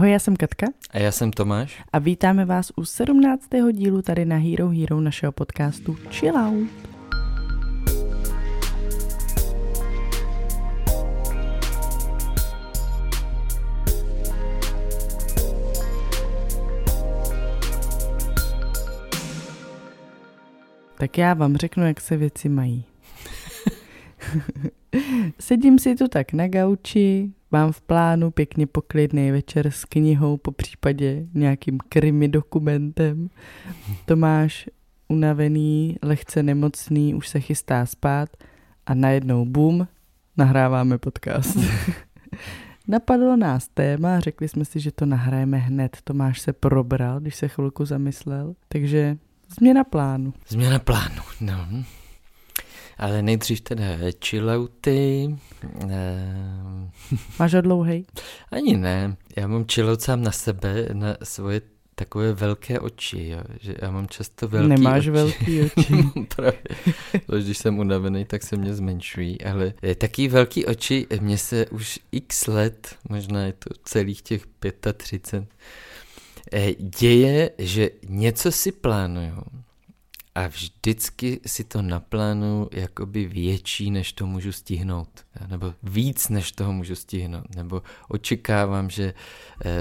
Ahoj, já jsem Katka. A já jsem Tomáš. A vítáme vás u 17. dílu tady na Hero Hero našeho podcastu Chill Out. Tak já vám řeknu, jak se věci mají. Sedím si tu tak na gauči, mám v plánu pěkně poklidný večer s knihou, po případě nějakým krimi dokumentem. Tomáš unavený, lehce nemocný, už se chystá spát a najednou bum, nahráváme podcast. Napadlo nás téma, řekli jsme si, že to nahrajeme hned. Tomáš se probral, když se chvilku zamyslel, takže změna plánu. Změna plánu, no. Ale nejdřív teda chillouty. Ehm. Máš ho dlouhej? Ani ne. Já mám chillout sám na sebe, na svoje takové velké oči, jo. že já mám často velké Nemáš oči. velký oči. Právě. Když jsem unavený, tak se mě zmenšují, ale taký velký oči, mě se už x let, možná je to celých těch 35, eh, děje, že něco si plánuju a vždycky si to naplánu jakoby větší, než to můžu stihnout. Nebo víc, než toho můžu stihnout. Nebo očekávám, že eh,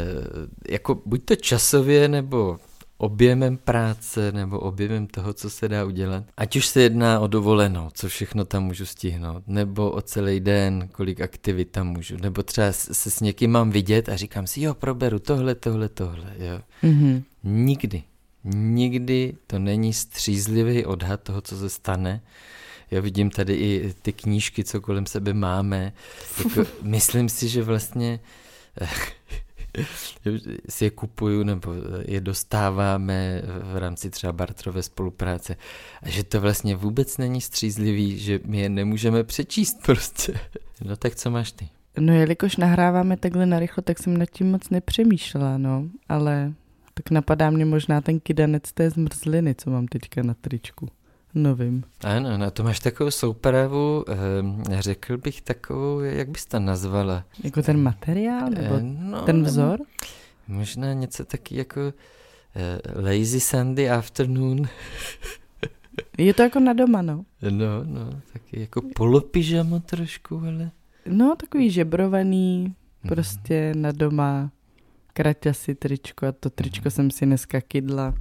jako buď to časově, nebo objemem práce nebo objemem toho, co se dá udělat. Ať už se jedná o dovolenou, co všechno tam můžu stihnout, nebo o celý den, kolik aktivit tam můžu, nebo třeba se s někým mám vidět a říkám si, jo, proberu tohle, tohle, tohle, jo. Mm-hmm. Nikdy nikdy to není střízlivý odhad toho, co se stane. Já vidím tady i ty knížky, co kolem sebe máme. Jako, myslím si, že vlastně si je kupuju nebo je dostáváme v rámci třeba bartrové spolupráce a že to vlastně vůbec není střízlivý, že my je nemůžeme přečíst prostě. No tak co máš ty? No jelikož nahráváme takhle narychlo, tak jsem nad tím moc nepřemýšlela, no, ale tak napadá mě možná ten kydanec té zmrzliny, co mám teďka na tričku. Novým. Ano, na to máš takovou soupravu, eh, řekl bych takovou, jak bys to nazvala? Jako ten materiál, nebo eh, no, ten vzor? Možná něco taky jako eh, Lazy Sunday Afternoon. Je to jako na doma, no. No, no, taky jako polopyžamo trošku, ale... No, takový žebrovaný, mhm. prostě mm. na doma kraťasy tričko a to tričko mm. jsem si dneska kydla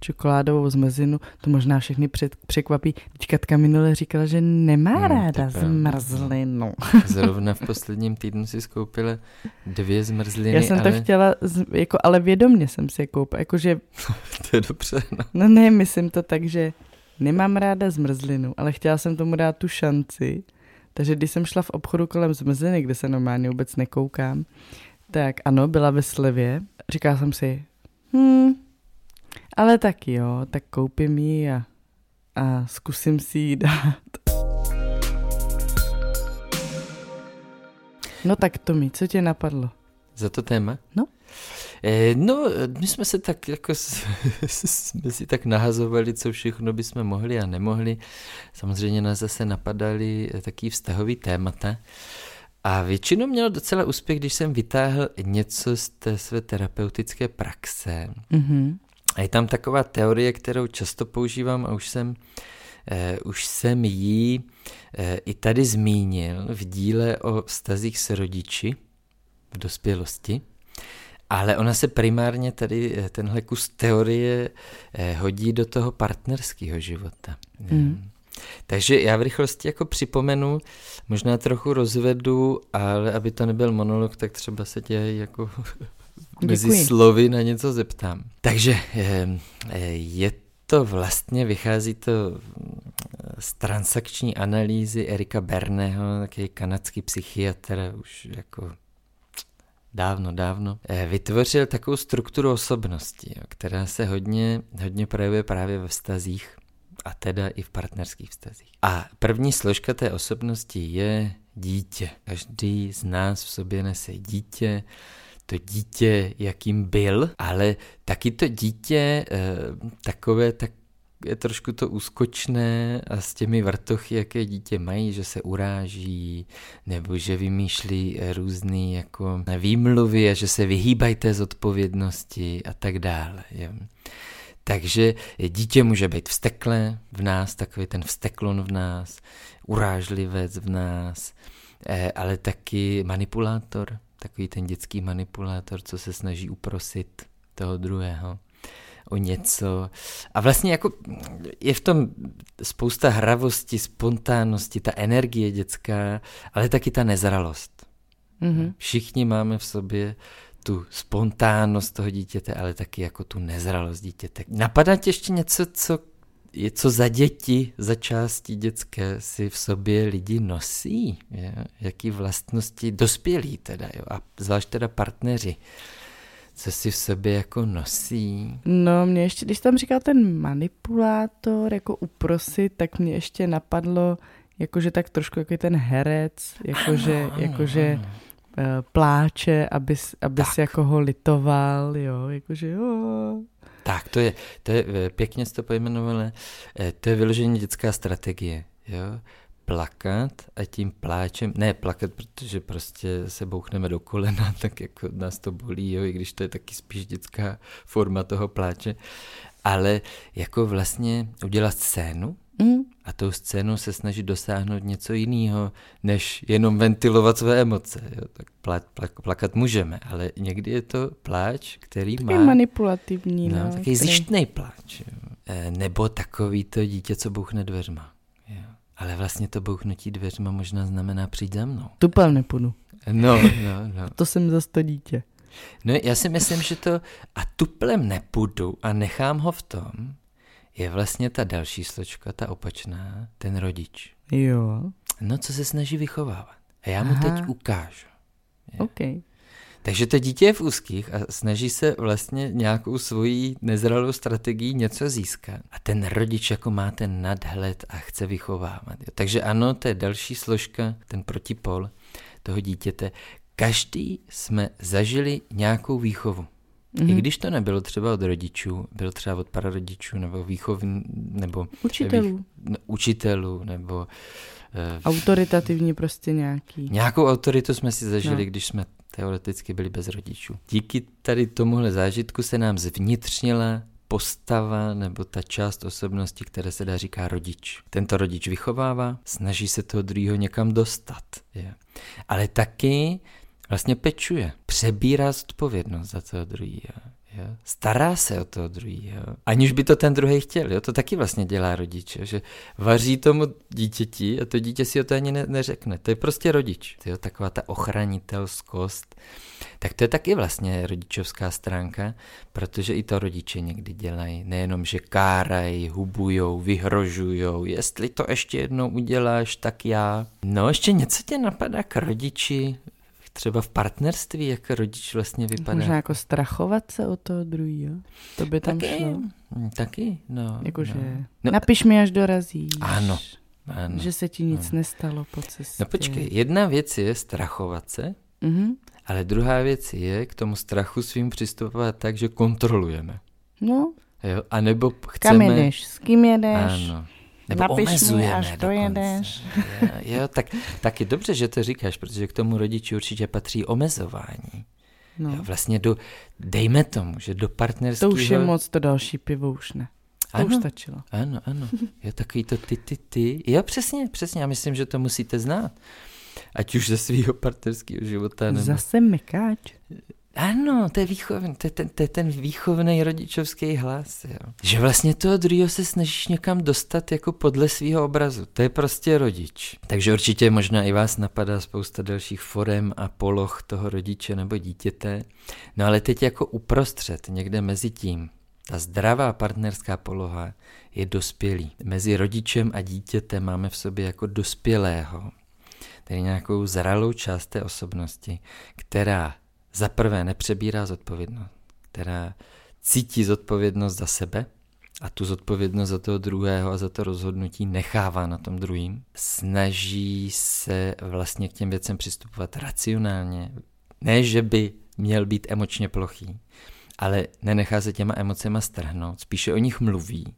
čokoládovou zmrzlinu, to možná všechny před, překvapí. Teď Katka minule říkala, že nemá hmm, ráda zmrzlinu. Zrovna v posledním týdnu si skoupila dvě zmrzliny. Já jsem ale... to chtěla, jako, ale vědomně jsem si je koupila. Jakože... to je dobře. No. no ne, myslím to tak, že nemám ráda zmrzlinu, ale chtěla jsem tomu dát tu šanci. Takže když jsem šla v obchodu kolem zmrzliny, kde se normálně vůbec nekoukám, tak ano, byla ve slevě. Říkala jsem si, hm, ale tak jo, tak koupím ji a, a zkusím si ji dát. No tak to mi, co tě napadlo? Za to téma? No. Eh, no, my jsme se tak jako jsme si tak nahazovali, co všechno bychom mohli a nemohli. Samozřejmě nás zase napadaly taký vztahový témata. A většinou měl docela úspěch, když jsem vytáhl něco z té své terapeutické praxe. Mm-hmm. A je tam taková teorie, kterou často používám a už jsem, eh, už jsem ji eh, i tady zmínil v díle o vztazích s rodiči v dospělosti. Ale ona se primárně tady, eh, tenhle kus teorie eh, hodí do toho partnerského života. Mm. Takže já v rychlosti jako připomenu, možná trochu rozvedu, ale aby to nebyl monolog, tak třeba se tě jako mezi Děkuji. slovy na něco zeptám. Takže eh, eh, je to vlastně, vychází to z transakční analýzy Erika Berného, takový kanadský psychiatr, už jako dávno, dávno, eh, vytvořil takovou strukturu osobnosti, která se hodně, hodně projevuje právě ve vztazích a teda i v partnerských vztazích. A první složka té osobnosti je dítě. Každý z nás v sobě nese dítě, to dítě, jakým byl, ale taky to dítě eh, takové tak je trošku to úskočné a s těmi vrtochy, jaké dítě mají, že se uráží, nebo že vymýšlí různé jako výmluvy a že se vyhýbají té zodpovědnosti a tak dále. Takže dítě může být vsteklé v nás, takový ten vsteklon v nás, urážlivec v nás, eh, ale taky manipulátor, takový ten dětský manipulátor, co se snaží uprosit toho druhého o něco. A vlastně jako je v tom spousta hravosti, spontánnosti, ta energie dětská, ale taky ta nezralost. Mm-hmm. Všichni máme v sobě tu spontánnost toho dítěte, ale taky jako tu nezralost dítěte. Napadá tě ještě něco, co je co za děti, za části dětské si v sobě lidi nosí, je? jaký vlastnosti dospělí teda, jo? a zvlášť teda partneři, co si v sobě jako nosí. No mě ještě, když tam říkal ten manipulátor, jako uprosit, tak mě ještě napadlo, jakože tak trošku jako ten herec, jakože, jakože uh, pláče, aby, aby si jako ho litoval, jo, jakože jo. Tak, to je, to je eh, pěkně jste to pojmenovali, eh, to je vyloženě dětská strategie, jo. Plakat a tím pláčem, ne plakat, protože prostě se bouchneme do kolena, tak jako nás to bolí, jo, i když to je taky spíš dětská forma toho pláče, ale jako vlastně udělat scénu mm. a tou scénou se snažit dosáhnout něco jiného, než jenom ventilovat své emoce. Jo. Tak plát, plak, plakat můžeme, ale někdy je to pláč, který taky má... manipulativní. No, no takový který... zjištný pláč. Jo. E, nebo takový to dítě, co bouchne dveřma. Ale vlastně to bouchnutí dveřma možná znamená přijít za mnou. Tupel nepůjdu. No, no, no. to jsem zase to dítě. No já si myslím, že to a tuplem nepůjdu a nechám ho v tom, je vlastně ta další sločka, ta opačná, ten rodič. Jo. No, co se snaží vychovávat. A já mu Aha. teď ukážu. Je. Okay. Takže to dítě je v úzkých a snaží se vlastně nějakou svojí nezralou strategii něco získat. A ten rodič jako má ten nadhled a chce vychovávat. Takže ano, to je další složka, ten protipol toho dítěte. Každý jsme zažili nějakou výchovu. Mm-hmm. I mhm. když to nebylo třeba od rodičů, bylo třeba od prarodičů nebo výchovn, nebo učitelů, vých, no, učitelů nebo uh, autoritativní prostě nějaký. Nějakou autoritu jsme si zažili, no. když jsme teoreticky byli bez rodičů. Díky tady tomuhle zážitku se nám zvnitřnila postava nebo ta část osobnosti, které se dá říká rodič. Tento rodič vychovává, snaží se toho druhého někam dostat. Je. Ale taky vlastně pečuje, přebírá zodpovědnost za toho druhého. Jo? Stará se o toho druhého, aniž by to ten druhý chtěl. Jo? To taky vlastně dělá rodič, jo? že vaří tomu dítěti a to dítě si o to ani ne- neřekne. To je prostě rodič. Jo? Taková ta ochranitelskost. Tak to je taky vlastně rodičovská stránka, protože i to rodiče někdy dělají. Nejenom, že kárají, hubujou, vyhrožujou. Jestli to ještě jednou uděláš, tak já. No, ještě něco tě napadá k rodiči třeba v partnerství, jak rodič vlastně vypadá. Možná jako strachovat se o toho druhého. To by tam taky, šlo. Mm, taky, no. Jakože no. no. napiš mi, až dorazíš. Ano, ano. Že se ti nic ano. nestalo po cestě. No počkej, jedna věc je strachovat se, mm-hmm. ale druhá věc je k tomu strachu svým přistupovat tak, že kontrolujeme. No. Jo, a nebo chceme... Kam jedeš, s kým jedeš, ano. Nebo Napiš omezujeme mi, až dojedeš. Jo, jo, tak, tak je dobře, že to říkáš, protože k tomu rodiči určitě patří omezování. No. Jo, vlastně do, dejme tomu, že do partnerského... To už je moc, to další pivo už ne. To ano, už stačilo. Ano, ano. Je takový to ty, ty, ty. Jo, přesně, přesně. Já myslím, že to musíte znát. Ať už ze svého partnerského života. Nebo... Zase mykáč. Ano, to je, výchovný, to je ten, to je ten výchovný rodičovský hlas. Jo. Že vlastně toho druhého se snažíš někam dostat jako podle svého obrazu. To je prostě rodič. Takže určitě možná i vás napadá spousta dalších forem a poloh toho rodiče nebo dítěte. No ale teď jako uprostřed, někde mezi tím, ta zdravá partnerská poloha je dospělý. Mezi rodičem a dítětem máme v sobě jako dospělého, tedy nějakou zralou část té osobnosti, která za prvé nepřebírá zodpovědnost, která cítí zodpovědnost za sebe a tu zodpovědnost za toho druhého a za to rozhodnutí nechává na tom druhým. Snaží se vlastně k těm věcem přistupovat racionálně. Ne, že by měl být emočně plochý, ale nenechá se těma emocema strhnout, spíše o nich mluví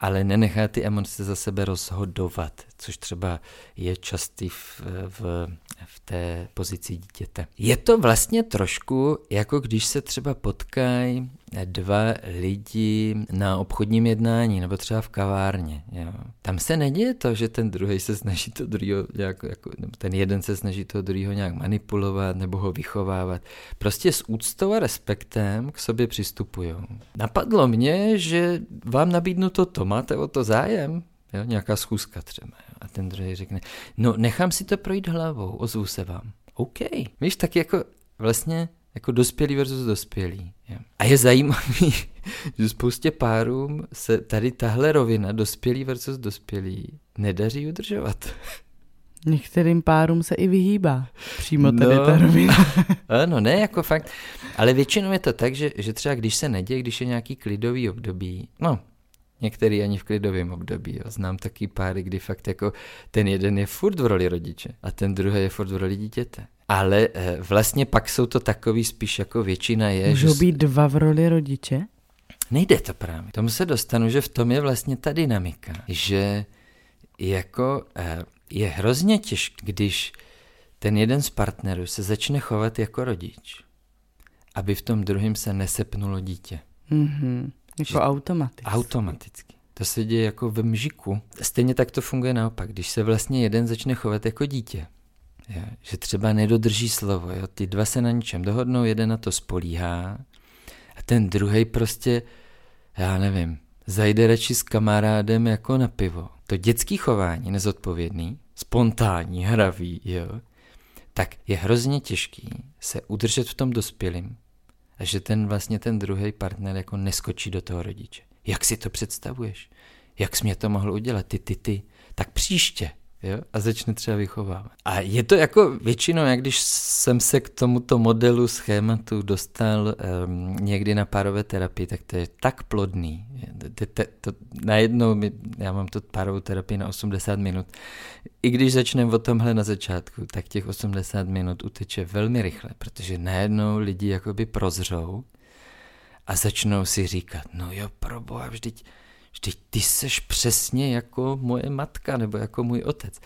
ale nenechá ty emoce za sebe rozhodovat, což třeba je častý v, v, v té pozici dítěte. Je to vlastně trošku jako když se třeba potkají dva lidi na obchodním jednání nebo třeba v kavárně. Jo. Tam se neděje to, že ten druhý se snaží to druhého nějak, jako, ten jeden se snaží toho druhého nějak manipulovat nebo ho vychovávat. Prostě s úctou a respektem k sobě přistupují. Napadlo mě, že vám nabídnu toto, máte o to zájem? Jo, nějaká schůzka třeba. A ten druhý řekne, no nechám si to projít hlavou, ozvu se vám. OK. Víš, tak jako vlastně jako dospělý versus dospělý. Jo. A je zajímavý, že spoustě párům se tady tahle rovina, dospělý versus dospělý, nedaří udržovat. Některým párům se i vyhýbá přímo tady no, ta rovina. ano, ne jako fakt. Ale většinou je to tak, že, že třeba když se neděje, když je nějaký klidový období, no Některý ani v klidovém období. Jo. Znám taky páry, kdy fakt jako ten jeden je furt v roli rodiče a ten druhý je furt v roli dítěte. Ale e, vlastně pak jsou to takový spíš jako většina je. Můžou že... být dva v roli rodiče? Nejde to právě. Tomu se dostanu, že v tom je vlastně ta dynamika, že jako e, je hrozně těžké, když ten jeden z partnerů se začne chovat jako rodič, aby v tom druhém se nesepnulo dítě. Mm-hmm. Jako automaticky. Automaticky. To se děje jako ve mžiku. Stejně tak to funguje naopak, když se vlastně jeden začne chovat jako dítě. Jo, že třeba nedodrží slovo, jo, ty dva se na ničem dohodnou, jeden na to spolíhá a ten druhý prostě, já nevím, zajde radši s kamarádem jako na pivo. To dětský chování, nezodpovědný, spontánní, hravý, jo, tak je hrozně těžký se udržet v tom dospělým, a že ten vlastně ten druhý partner jako neskočí do toho rodiče. Jak si to představuješ? Jak jsi mě to mohl udělat? Ty, ty, ty. Tak příště. Jo? A začne třeba vychovávat. A je to jako většinou, jak když jsem se k tomuto modelu schématu dostal um, někdy na párové terapii, tak to je tak plodný. To, to, to, najednou, já mám tu párovou terapii na 80 minut. I když začneme o tomhle na začátku, tak těch 80 minut uteče velmi rychle, protože najednou lidi jakoby prozřou a začnou si říkat, no jo, proboha, vždyť vždyť ty seš přesně jako moje matka nebo jako můj otec.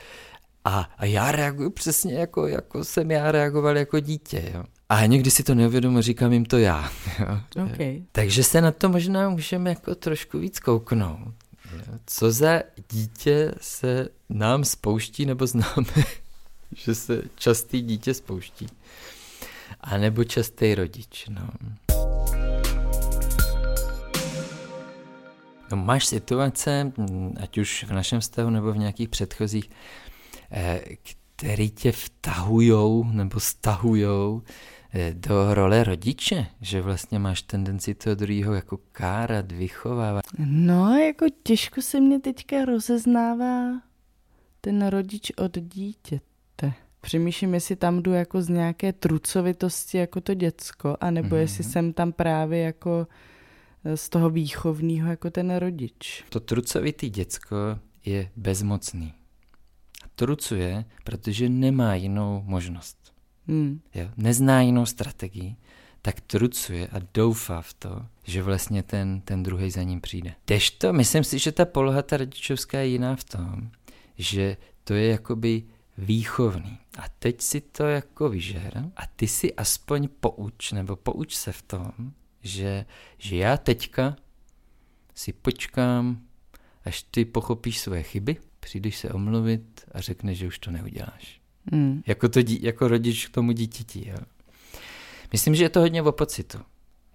A, a já reaguju přesně jako, jako jsem já reagoval jako dítě. Jo. A někdy si to neuvědomu, říkám jim to já. Jo. Okay. Takže se na to možná můžeme jako trošku víc kouknout. Jo. Co za dítě se nám spouští, nebo známe, že se častý dítě spouští. A nebo častý rodič. No. No, máš situace, ať už v našem vztahu nebo v nějakých předchozích, eh, který tě vtahujou nebo stahujou eh, do role rodiče, že vlastně máš tendenci toho druhého jako kárat, vychovávat. No, jako těžko se mě teďka rozeznává ten rodič od dítěte. Přemýšlím, jestli tam jdu jako z nějaké trucovitosti jako to děcko, anebo mm-hmm. jestli jsem tam právě jako z toho výchovního jako ten rodič. To trucovitý děcko je bezmocný. A trucuje, protože nemá jinou možnost. Hmm. Jo? Nezná jinou strategii, tak trucuje a doufá v to, že vlastně ten, ten druhý za ním přijde. to, myslím si, že ta poloha ta rodičovská je jiná v tom, že to je jakoby výchovný. A teď si to jako vyžer a ty si aspoň pouč, nebo pouč se v tom, že, že já teďka si počkám, až ty pochopíš své chyby, přijdeš se omluvit a řekneš, že už to neuděláš. Mm. Jako, to, jako rodič k tomu dítěti. Jo. Myslím, že je to hodně o pocitu.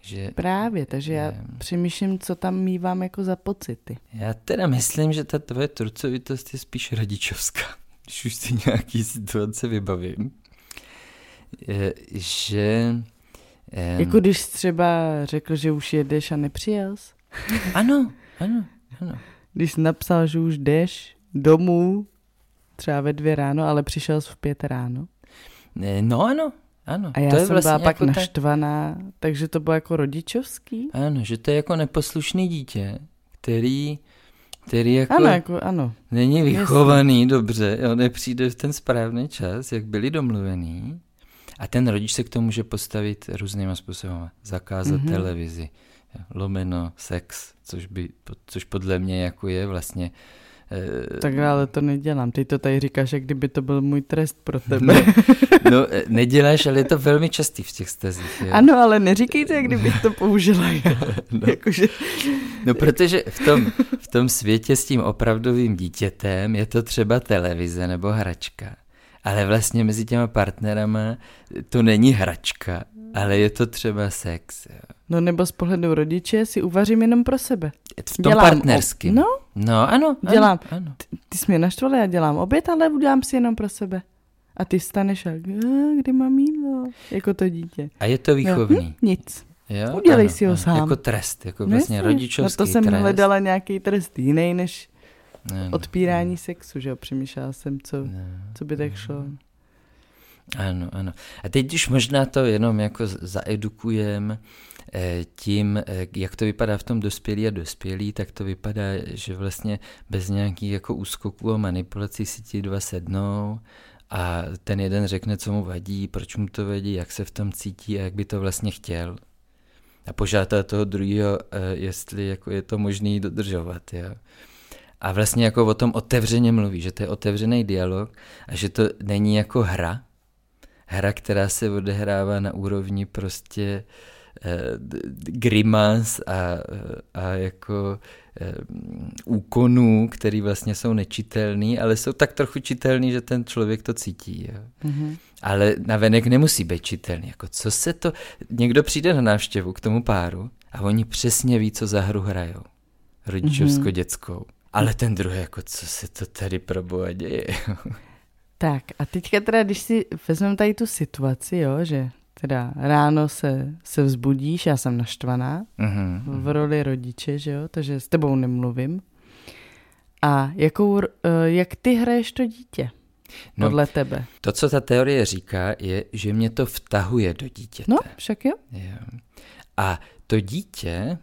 Že, Právě, takže já je, přemýšlím, co tam mývám jako za pocity. Já teda myslím, že ta tvoje trucovitost je spíš rodičovská, když už si nějaký situace vybavím. Je, že Um, jako když třeba řekl, že už jedeš a nepřijel jsi? Ano, ano, ano. Když jsi napsal, že už jdeš domů, třeba ve dvě ráno, ale přišel jsi v pět ráno. No ano, ano. A já to jsem vlastně byla pak jako naštvaná, tak... takže to bylo jako rodičovský? Ano, že to je jako neposlušný dítě, který který jako, ano, jako ano. není vychovaný Jasně. dobře, jo, nepřijde v ten správný čas, jak byli domluvený a ten rodič se k tomu může postavit různýma způsoby. Zakázat mm-hmm. televizi, lomeno sex, což, by, což podle mě jako je vlastně Eh, tak ale to nedělám. Ty to tady říkáš, jak kdyby to byl můj trest pro tebe. No, no eh, neděláš, ale je to velmi častý v těch stezích. Jo? Ano, ale neříkejte, jak kdyby to použila já. No. Jakože... no protože v tom, v tom světě s tím opravdovým dítětem je to třeba televize nebo hračka. Ale vlastně mezi těma partnerama to není hračka, ale je to třeba sex. Jo. No nebo z pohledu rodiče si uvařím jenom pro sebe. V tom dělám partnerským. No, no ano. Dělám. Ano, ano. Ty, ty jsi mě naštvala, já dělám oběd, ale udělám si jenom pro sebe. A ty staneš a kdy mám jídlo? Jako to dítě. A je to výchovný? Hm, nic. Jo? Udělej ano, si ho ano. sám. Jako trest, jako no vlastně rodičovský Na to jsem trest. hledala nějaký trest jiný než ne, odpírání ne. sexu, že jo? Přemýšlela jsem, co, ne, co by tak šlo. Ano, ano. A teď, když možná to jenom jako zaedukujeme, Eh, tím, eh, jak to vypadá v tom dospělí a dospělí, tak to vypadá, že vlastně bez nějakých jako úskoků a manipulací si ti dva sednou a ten jeden řekne, co mu vadí, proč mu to vadí, jak se v tom cítí a jak by to vlastně chtěl. A požádá toho druhého, eh, jestli jako je to možné dodržovat. Jo. A vlastně jako o tom otevřeně mluví, že to je otevřený dialog a že to není jako hra, hra, která se odehrává na úrovni prostě Eh, grimas a, a jako eh, úkonů, který vlastně jsou nečitelný, ale jsou tak trochu čitelný, že ten člověk to cítí. Jo. Mm-hmm. Ale navenek nemusí být čitelný. Jako co se to... Někdo přijde na návštěvu k tomu páru a oni přesně ví, co za hru hrajou. Rodičovsko-dětskou. Mm-hmm. Ale ten druhý, jako co se to tady pro boha děje? tak a teďka teda, když si vezmeme tady tu situaci, jo, že teda ráno se, se vzbudíš, já jsem naštvaná mm-hmm. v roli rodiče, že jo, takže s tebou nemluvím. A jakou, eh, jak ty hraješ to dítě? No, podle tebe. To, co ta teorie říká, je, že mě to vtahuje do dítěte. No, však jo. jo. A to dítě,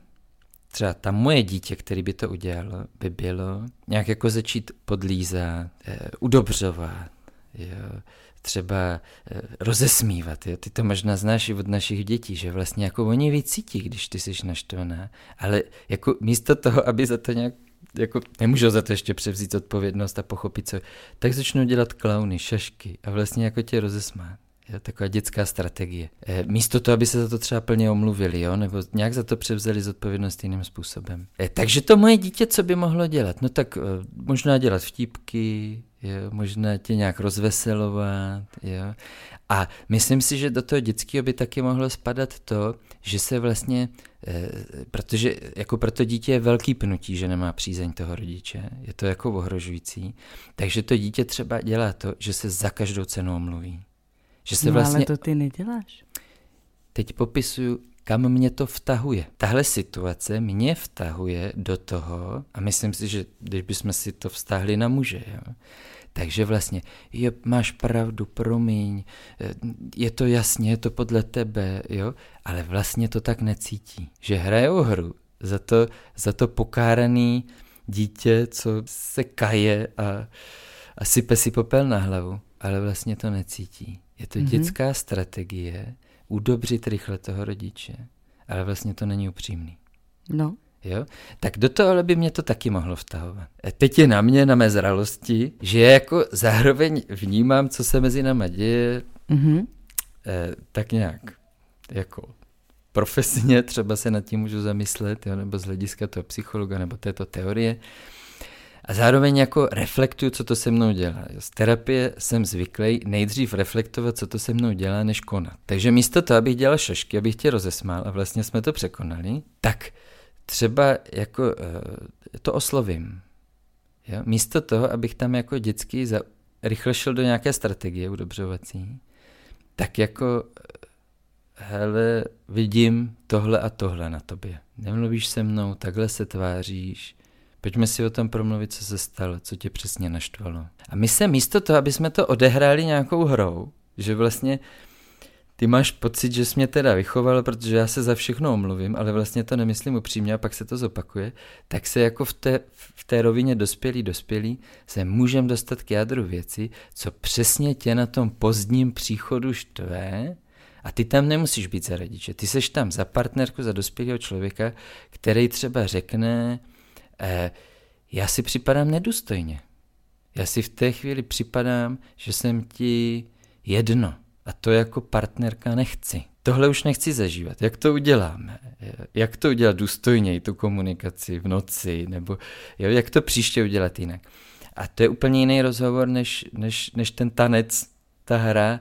třeba ta moje dítě, který by to udělalo, by bylo nějak jako začít podlízat, eh, udobřovat, jo, třeba eh, rozesmívat. Jo? Ty to možná znáš i od našich dětí, že vlastně jako oni vycítí, když ty jsi naštvaná, ale jako místo toho, aby za to nějak jako nemůžou za to ještě převzít odpovědnost a pochopit co, tak začnou dělat klauny, šašky a vlastně jako tě rozesmát. Taková dětská strategie. E, místo toho, aby se za to třeba plně omluvili, jo, nebo nějak za to převzali zodpovědnost jiným způsobem. E, takže to moje dítě, co by mohlo dělat? No tak e, možná dělat vtípky, jo, možná tě nějak rozveselovat, jo. A myslím si, že do toho dětského by taky mohlo spadat to, že se vlastně, e, protože jako pro to dítě je velký pnutí, že nemá přízeň toho rodiče, je to jako ohrožující, takže to dítě třeba dělá to, že se za každou cenu omluví. Že se no, vlastně... ale to ty neděláš. Teď popisuju, kam mě to vtahuje. Tahle situace mě vtahuje do toho, a myslím si, že když bychom si to vztahli na muže, jo, takže vlastně, je, máš pravdu, promiň, je to jasně, je to podle tebe, jo, ale vlastně to tak necítí, že hrajou hru za to, za to pokáraný dítě, co se kaje a, a sype si popel na hlavu, ale vlastně to necítí. Je to mm-hmm. dětská strategie udobřit rychle toho rodiče, ale vlastně to není upřímný. No. Jo? Tak do toho by mě to taky mohlo vtahovat. A teď je na mě, na mé zralosti, že jako zároveň vnímám, co se mezi náma děje, mm-hmm. eh, tak nějak jako profesně třeba se nad tím můžu zamyslet, jo, nebo z hlediska toho psychologa nebo této teorie. A zároveň jako reflektuju, co to se mnou dělá. Z terapie jsem zvyklý nejdřív reflektovat, co to se mnou dělá, než konat. Takže místo toho, abych dělal šašky, abych tě rozesmál a vlastně jsme to překonali, tak třeba jako uh, to oslovím. Jo? Místo toho, abych tam jako dětský za, rychle šel do nějaké strategie udobřovací, tak jako hele, vidím tohle a tohle na tobě. Nemluvíš se mnou, takhle se tváříš, Pojďme si o tom promluvit, co se stalo, co tě přesně naštvalo. A my se místo toho, aby jsme to odehráli nějakou hrou, že vlastně ty máš pocit, že jsi mě teda vychoval, protože já se za všechno omluvím, ale vlastně to nemyslím upřímně a pak se to zopakuje, tak se jako v té, v té rovině dospělý, dospělý se můžeme dostat k jádru věci, co přesně tě na tom pozdním příchodu štve A ty tam nemusíš být za rodiče. Ty seš tam za partnerku, za dospělého člověka, který třeba řekne, eh, já si připadám nedůstojně. Já si v té chvíli připadám, že jsem ti jedno. A to jako partnerka nechci. Tohle už nechci zažívat. Jak to uděláme? Jak to udělat důstojněji, tu komunikaci v noci? Nebo jo, jak to příště udělat jinak? A to je úplně jiný rozhovor, než, než, než ten tanec, ta hra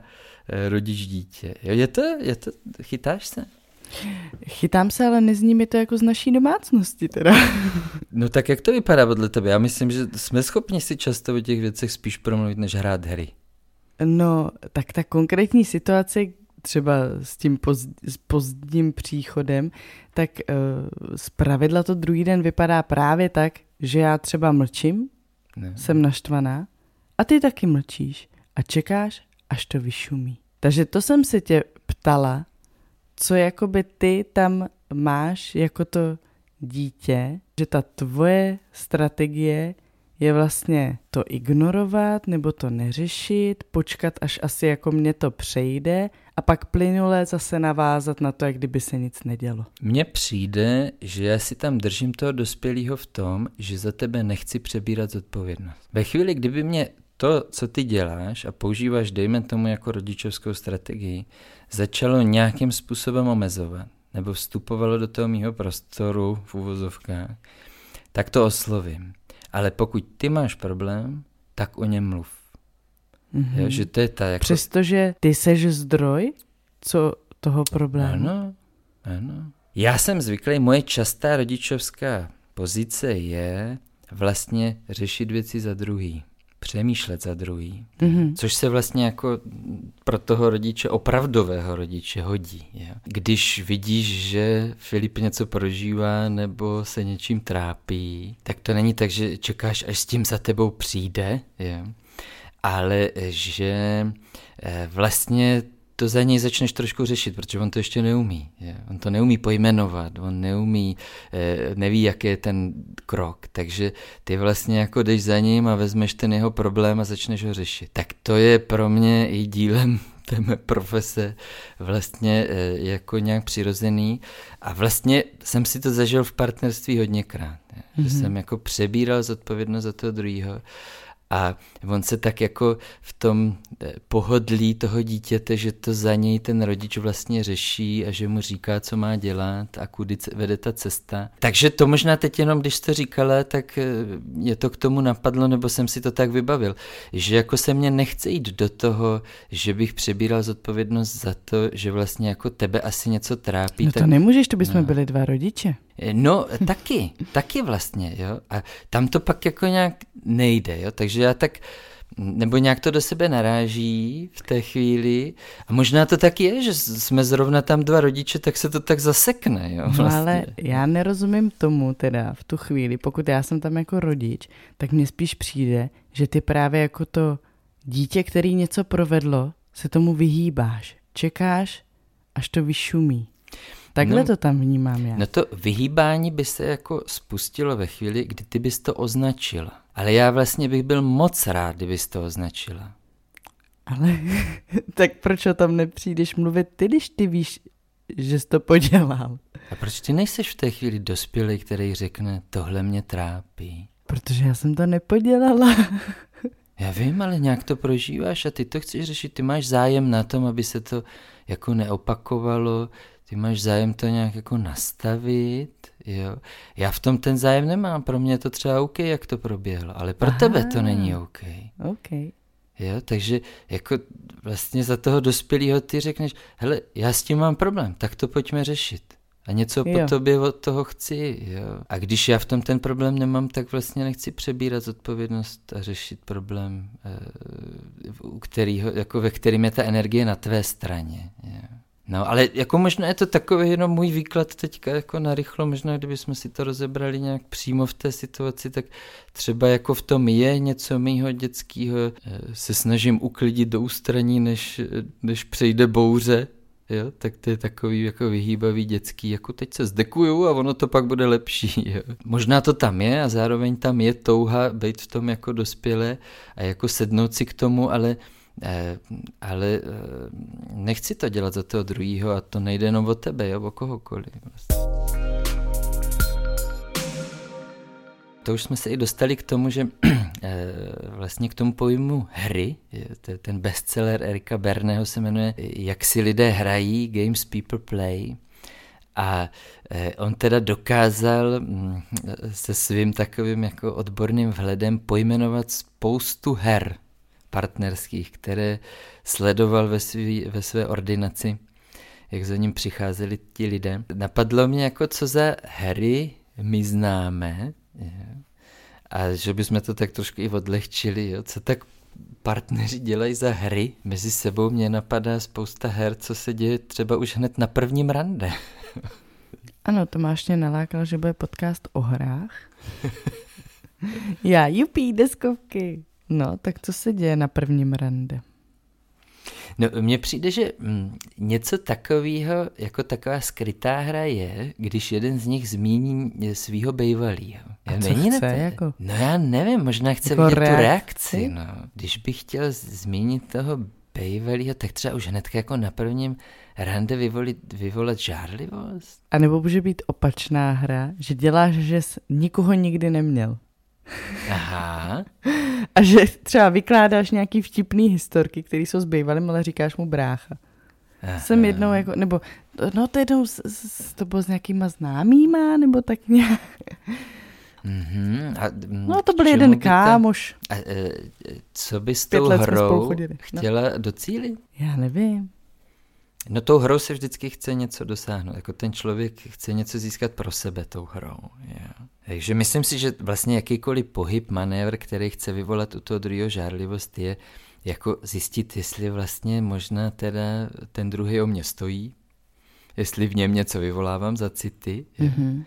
eh, rodič-dítě. Jo, je to, je to, chytáš se? Chytám se, ale nezní mi to jako z naší domácnosti teda. No tak jak to vypadá podle tebe? Já myslím, že jsme schopni si často o těch věcech spíš promluvit, než hrát hry. No, tak ta konkrétní situace, třeba s tím poz, s pozdním příchodem, tak uh, z pravidla to druhý den vypadá právě tak, že já třeba mlčím, ne. jsem naštvaná a ty taky mlčíš a čekáš, až to vyšumí. Takže to jsem se tě ptala, co jakoby ty tam máš jako to dítě, že ta tvoje strategie je vlastně to ignorovat nebo to neřešit, počkat, až asi jako mě to přejde a pak plynule zase navázat na to, jak kdyby se nic nedělo. Mně přijde, že já si tam držím toho dospělého v tom, že za tebe nechci přebírat zodpovědnost. Ve chvíli, kdyby mě to, co ty děláš a používáš, dejme tomu jako rodičovskou strategii, začalo nějakým způsobem omezovat, nebo vstupovalo do toho mýho prostoru v uvozovkách, tak to oslovím. Ale pokud ty máš problém, tak o něm mluv. Mm-hmm. Jo, že to je ta jako... Přestože ty seš zdroj co toho problému. Ano, ano. Já jsem zvyklý, moje častá rodičovská pozice je vlastně řešit věci za druhý přemýšlet za druhý. Mm-hmm. Což se vlastně jako pro toho rodiče, opravdového rodiče hodí. Je. Když vidíš, že Filip něco prožívá nebo se něčím trápí, tak to není tak, že čekáš, až s tím za tebou přijde, je. ale že eh, vlastně to za něj začneš trošku řešit, protože on to ještě neumí. Je. On to neumí pojmenovat, on neumí, eh, neví, jaký je ten krok. Takže ty vlastně jako jdeš za ním a vezmeš ten jeho problém a začneš ho řešit. Tak to je pro mě i dílem té mé profese vlastně eh, jako nějak přirozený. A vlastně jsem si to zažil v partnerství hodněkrát. Mm-hmm. Že mhm. jsem jako přebíral zodpovědnost za toho druhého a on se tak jako v tom pohodlí toho dítěte, že to za něj ten rodič vlastně řeší a že mu říká, co má dělat a kudy vede ta cesta. Takže to možná teď jenom, když jste říkala, tak eh, mě to k tomu napadlo, nebo jsem si to tak vybavil, že jako se mě nechce jít do toho, že bych přebíral zodpovědnost za to, že vlastně jako tebe asi něco trápí. No to tak... nemůžeš, to bychom no. byli dva rodiče. No, taky, taky vlastně, jo. A tam to pak jako nějak nejde, jo. Takže já tak, nebo nějak to do sebe naráží v té chvíli. A možná to tak je, že jsme zrovna tam dva rodiče, tak se to tak zasekne, jo. Vlastně. No ale já nerozumím tomu teda v tu chvíli, pokud já jsem tam jako rodič, tak mně spíš přijde, že ty právě jako to dítě, který něco provedlo, se tomu vyhýbáš. Čekáš, až to vyšumí. Takhle no, to tam vnímám já. No to vyhýbání by se jako spustilo ve chvíli, kdy ty bys to označila. Ale já vlastně bych byl moc rád, kdybys to označila. Ale tak proč o tom nepřijdeš mluvit ty, když ty víš, že jsi to podělal? A proč ty nejseš v té chvíli dospělý, který řekne, tohle mě trápí? Protože já jsem to nepodělala. Já vím, ale nějak to prožíváš a ty to chceš řešit. Ty máš zájem na tom, aby se to jako neopakovalo, ty máš zájem to nějak jako nastavit, jo. Já v tom ten zájem nemám, pro mě je to třeba OK, jak to proběhlo, ale pro Aha. tebe to není OK. OK. Jo, takže jako vlastně za toho dospělého ty řekneš, hele, já s tím mám problém, tak to pojďme řešit. A něco jo. po tobě od toho chci. Jo. A když já v tom ten problém nemám, tak vlastně nechci přebírat zodpovědnost a řešit problém, eh, u kterýho, jako ve kterým je ta energie na tvé straně. Jo. No, ale jako možná je to takový jenom můj výklad teďka jako narychlo, možná kdybychom si to rozebrali nějak přímo v té situaci, tak třeba jako v tom je něco mýho dětského, eh, se snažím uklidit do ústraní, než, než přejde bouře, jo, tak to je takový jako vyhýbavý dětský, jako teď se zdekuju a ono to pak bude lepší, jo. Možná to tam je a zároveň tam je touha být v tom jako dospělé a jako sednout si k tomu, ale Eh, ale eh, nechci to dělat za toho druhého a to nejde jenom o tebe, jo, o kohokoliv. To už jsme se i dostali k tomu, že eh, vlastně k tomu pojmu hry, ten bestseller Erika Berného se jmenuje Jak si lidé hrají, Games People Play. A on teda dokázal mm, se svým takovým jako odborným vhledem pojmenovat spoustu her, partnerských, které sledoval ve, svý, ve své ordinaci, jak za ním přicházeli ti lidé. Napadlo mě, jako co za hry my známe, a že bychom to tak trošku i odlehčili, jo, co tak partneři dělají za hry. Mezi sebou mě napadá spousta her, co se děje třeba už hned na prvním rande. Ano, Tomáš mě nalákal, že bude podcast o hrách. Já, jupí, deskovky. No, tak co se děje na prvním rande? No, mně přijde, že mm, něco takového, jako taková skrytá hra je, když jeden z nich zmíní svého bejvalýho. A co Není chce, jako? No já nevím, možná chce jako vidět reakci? tu reakci. No. Když bych chtěl zmínit toho bejvalýho, tak třeba už hned jako na prvním rande vyvolit, vyvolat žárlivost. A nebo může být opačná hra, že děláš, že jsi nikoho nikdy neměl. Aha. A že třeba vykládáš nějaký vtipný historky, které jsou s bývalým, ale říkáš mu brácha. Aha. Jsem jednou jako, nebo no to jednou s, s, to bylo s nějakýma známýma, nebo tak nějak. Mm-hmm. A, no to byl jeden kámoš. A, a, e, co by s tou hrou no. chtěla no. docílit? Já nevím. No tou hrou se vždycky chce něco dosáhnout. Jako ten člověk chce něco získat pro sebe tou hrou. Yeah. Takže myslím si, že vlastně jakýkoliv pohyb, manévr, který chce vyvolat u toho druhého žárlivost, je jako zjistit, jestli vlastně možná teda ten druhý o mě stojí, jestli v něm něco vyvolávám za city. Mm-hmm.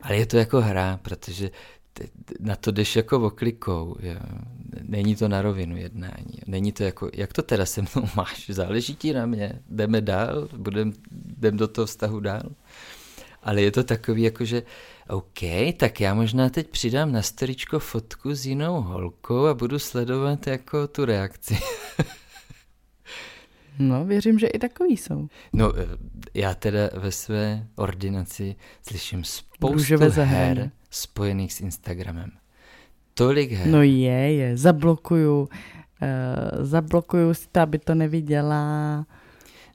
Ale je to jako hra, protože na to jdeš jako oklikou. Jo. Není to na rovinu jednání. Není to jako, jak to teda se mnou máš? Záleží ti na mě? Jdeme dál? Budem, jdem do toho vztahu dál? Ale je to takový jako, že OK, tak já možná teď přidám na storičko fotku s jinou holkou a budu sledovat jako tu reakci. no, věřím, že i takový jsou. No, eh, já teda ve své ordinaci slyším spoustu her spojených s Instagramem. Tolik her. No je, je, zablokuju, uh, zablokuju si to, aby to neviděla.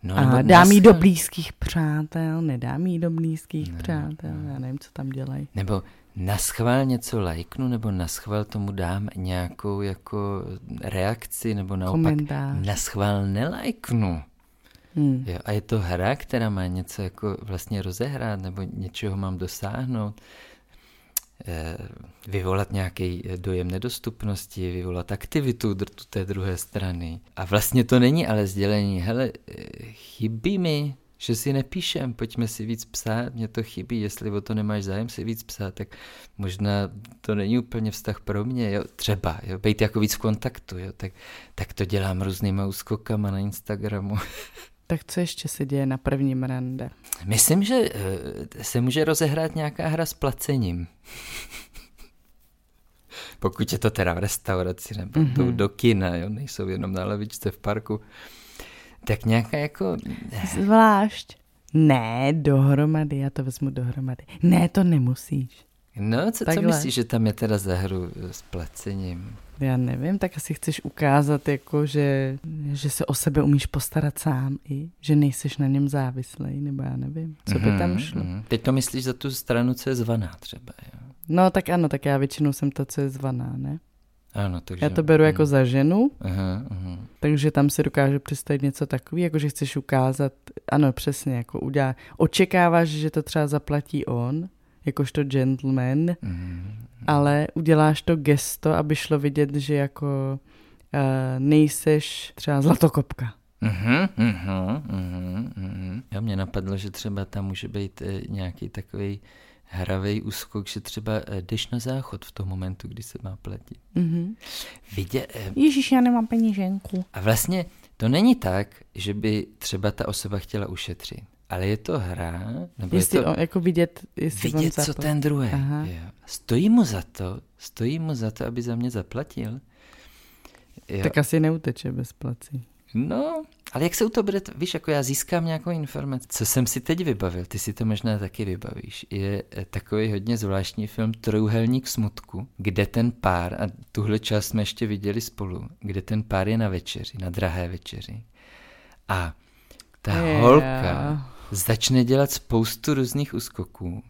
No, a dám jí do blízkých přátel, nedám jí do blízkých ne, přátel, ne. já nevím, co tam dělají. Nebo naschvál něco lajknu, nebo naschvál tomu dám nějakou jako reakci, nebo naopak Komentář. naschvál nelajknu. Hmm. Jo, a je to hra, která má něco jako vlastně rozehrát, nebo něčeho mám dosáhnout. Eh, vyvolat nějaký dojem nedostupnosti, vyvolat aktivitu té druhé strany. A vlastně to není ale sdělení, hele, eh, chybí mi, že si nepíšem, pojďme si víc psát, mě to chybí, jestli o to nemáš zájem si víc psát, tak možná to není úplně vztah pro mě, jo, třeba, jo, být jako víc v kontaktu, jo, tak, tak to dělám různýma úskokama na Instagramu. Tak co ještě se děje na prvním rande? Myslím, že eh, se může rozehrát nějaká hra s placením. Pokud je to teda v restauraci nebo mm-hmm. do kina, jo, nejsou jenom na levičce v parku. Tak nějaká jako... Zvlášť. Ne, dohromady, já to vezmu dohromady. Ne, to nemusíš. No, co, co myslíš, že tam je teda za hru s placením? Já nevím, tak asi chceš ukázat, jako, že, že se o sebe umíš postarat sám i, že nejseš na něm závislý, nebo já nevím, co by tam mhm, šlo. Mm-hmm. Teď to myslíš za tu stranu, co je zvaná třeba, jo? No tak ano, tak já většinou jsem to, co je zvaná, ne? Ano, takže... Já to beru jako za ženu, aha, aha. takže tam si dokážu představit něco takový, jako že chceš ukázat, ano, přesně, jako udělá, očekáváš, že to třeba zaplatí on, jakožto gentleman, mm-hmm. ale uděláš to gesto, aby šlo vidět, že jako uh, nejseš třeba zlatokopka. Uhum, uhum, uhum, uhum. Já mě napadlo, že třeba tam může být e, nějaký takový hravý úskok, že třeba e, jdeš na záchod v tom momentu, kdy se má platit. Mm-hmm. Vidě, e, Ježíš, já nemám peníženku. A vlastně to není tak, že by třeba ta osoba chtěla ušetřit. Ale je to hra, nebo jestli je to on, jako vidět, jestli vidět co ten druhý. Stojí mu za to, stojí mu za to, aby za mě zaplatil. Jo. Tak asi neuteče bez plací. No, ale jak se u to bude, víš, jako já získám nějakou informaci. Co jsem si teď vybavil, ty si to možná taky vybavíš, je eh, takový hodně zvláštní film Trojuhelník smutku, kde ten pár, a tuhle část jsme ještě viděli spolu, kde ten pár je na večeři, na drahé večeři. A ta yeah. holka začne dělat spoustu různých úskoků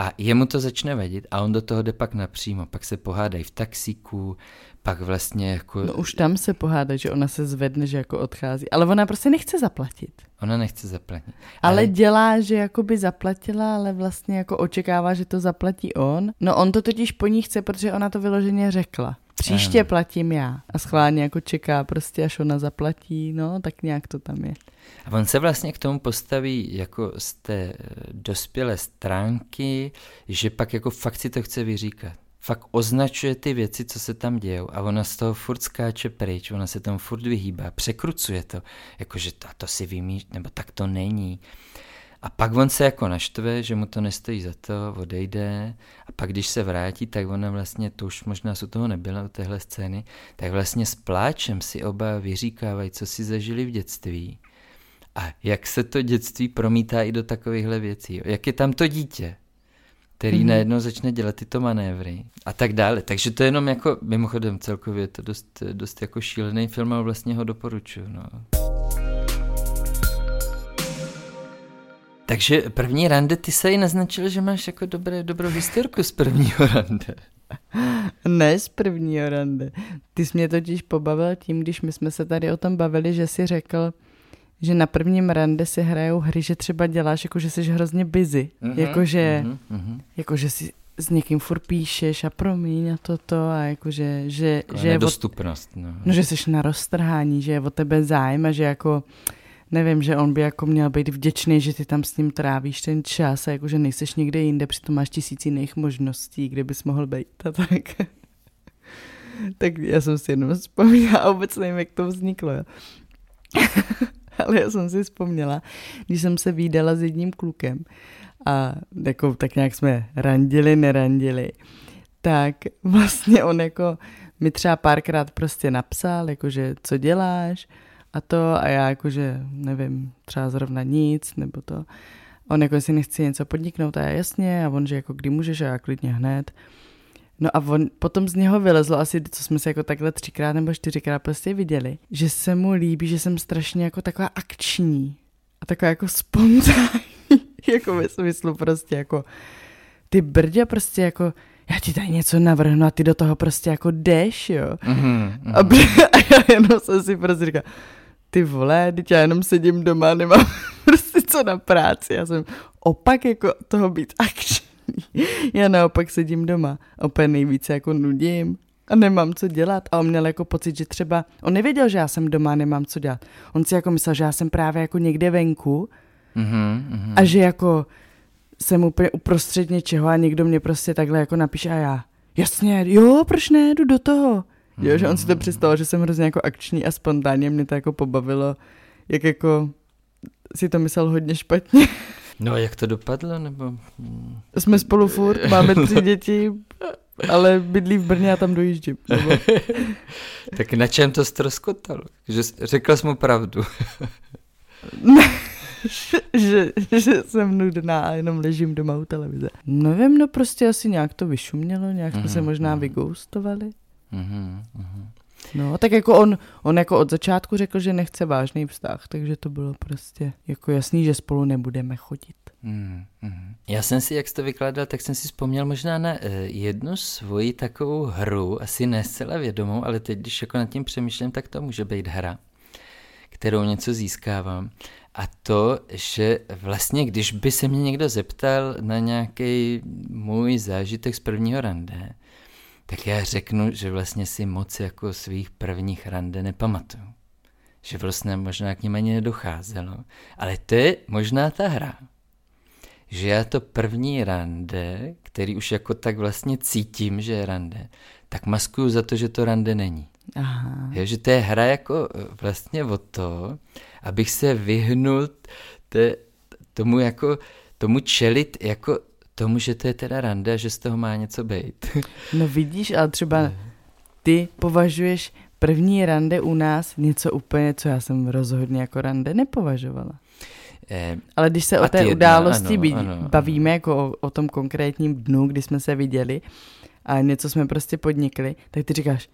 a jemu to začne vadit a on do toho jde pak napřímo. Pak se pohádají v taxíku, pak vlastně jako... No už tam se pohádá, že ona se zvedne, že jako odchází. Ale ona prostě nechce zaplatit. Ona nechce zaplatit. Ale, ale dělá, že jako by zaplatila, ale vlastně jako očekává, že to zaplatí on. No on to totiž po ní chce, protože ona to vyloženě řekla. Příště platím já. A schválně jako čeká prostě, až ona zaplatí, no, tak nějak to tam je. A on se vlastně k tomu postaví jako z té eh, dospělé stránky, že pak jako fakt si to chce vyříkat. Fakt označuje ty věci, co se tam dějou a ona z toho furt skáče pryč, ona se tam furt vyhýbá, překrucuje to, jakože to, to si vymýš, nebo tak to není. A pak on se jako naštve, že mu to nestojí za to, odejde a pak když se vrátí, tak ona vlastně, to už možná u toho nebyla u téhle scény, tak vlastně s pláčem si oba vyříkávají, co si zažili v dětství a jak se to dětství promítá i do takovýchhle věcí. Jak je tam to dítě, který mm-hmm. najednou začne dělat tyto manévry a tak dále. Takže to je jenom jako, mimochodem celkově je to dost, dost jako šílený film a vlastně ho doporučuji. No. Takže první rande, ty se ji naznačil, že máš jako dobré, dobrou historku z prvního rande. Ne z prvního rande. Ty jsi mě totiž pobavil tím, když my jsme se tady o tom bavili, že si řekl, že na prvním rande si hrajou hry, že třeba děláš, jako že jsi hrozně busy. Mm-hmm, jakože, mm-hmm. jakože si s někým furt píšeš a promiň a toto a jakože, že, že nedostupnost. no. no. že jsi na roztrhání, že je o tebe zájem a že jako nevím, že on by jako měl být vděčný, že ty tam s ním trávíš ten čas a jakože nejseš někde jinde, přitom máš tisíc jiných možností, kde bys mohl být a tak. tak já jsem si jenom vzpomněla vůbec nevím, jak to vzniklo. ale já jsem si vzpomněla, když jsem se výdala s jedním klukem a jako, tak nějak jsme randili, nerandili, tak vlastně on jako mi třeba párkrát prostě napsal, jakože co děláš a to a já jakože nevím, třeba zrovna nic nebo to. On jako si nechci něco podniknout a já jasně a on, že jako kdy můžeš a já klidně hned. No a on, potom z něho vylezlo asi, co jsme se jako takhle třikrát nebo čtyřikrát prostě viděli, že se mu líbí, že jsem strašně jako taková akční a taková jako spontánní, jako ve smyslu prostě jako ty brdě prostě jako já ti tady něco navrhnu a ty do toho prostě jako jdeš, jo. Mm-hmm, mm-hmm. A, a já jenom jsem si prostě říkal, ty vole, teď já jenom sedím doma, nemám prostě co na práci. Já jsem opak jako toho být akční. Já naopak sedím doma, opět nejvíce jako nudím a nemám co dělat. A on měl jako pocit, že třeba, on nevěděl, že já jsem doma, nemám co dělat. On si jako myslel, že já jsem právě jako někde venku mm-hmm, mm-hmm. a že jako jsem úplně uprostřed něčeho a někdo mě prostě takhle jako napíše a já, jasně, jo, proč ne, jdu do toho. Jo, že on si to mhm. představil, že jsem hrozně jako akční a spontánně mě to jako pobavilo, jak jako si to myslel hodně špatně. No a jak to dopadlo, nebo? Jsme spolu furt, máme tři děti, ale bydlí v Brně a tam dojíždím. Nebo... tak na čem to ztroskotalo? Že řekla jsi mu pravdu. ne, že, že jsem nudná a jenom ležím doma u televize. Nevím, no prostě asi nějak to vyšumělo, nějak jsme mm-hmm. se možná mhm. vygoustovali. Mm-hmm. No, tak jako on, on jako od začátku řekl, že nechce vážný vztah, takže to bylo prostě jako jasný, že spolu nebudeme chodit. Mm, mm. Já jsem si, jak jsi to vykládal, tak jsem si vzpomněl možná na uh, jednu svoji takovou hru, asi ne zcela vědomou, ale teď, když jako nad tím přemýšlím, tak to může být hra, kterou něco získávám. A to, že vlastně, když by se mě někdo zeptal na nějaký můj zážitek z prvního rande, tak já řeknu, že vlastně si moc jako svých prvních rande nepamatuju. Že vlastně možná k ním ani nedocházelo. Ale to je možná ta hra. Že já to první rande, který už jako tak vlastně cítím, že je rande, tak maskuju za to, že to rande není. Aha. Je, že to je hra jako e, vlastně o to, abych se vyhnul te, tomu jako tomu čelit jako tomu, že to je teda rande, že z toho má něco být. No vidíš, ale třeba ty považuješ první rande u nás něco úplně, co já jsem rozhodně jako rande nepovažovala. Eh, Ale když se o té jedna, události ano, bí- ano, ano. bavíme jako o, o tom konkrétním dnu, kdy jsme se viděli a něco jsme prostě podnikli, tak ty říkáš,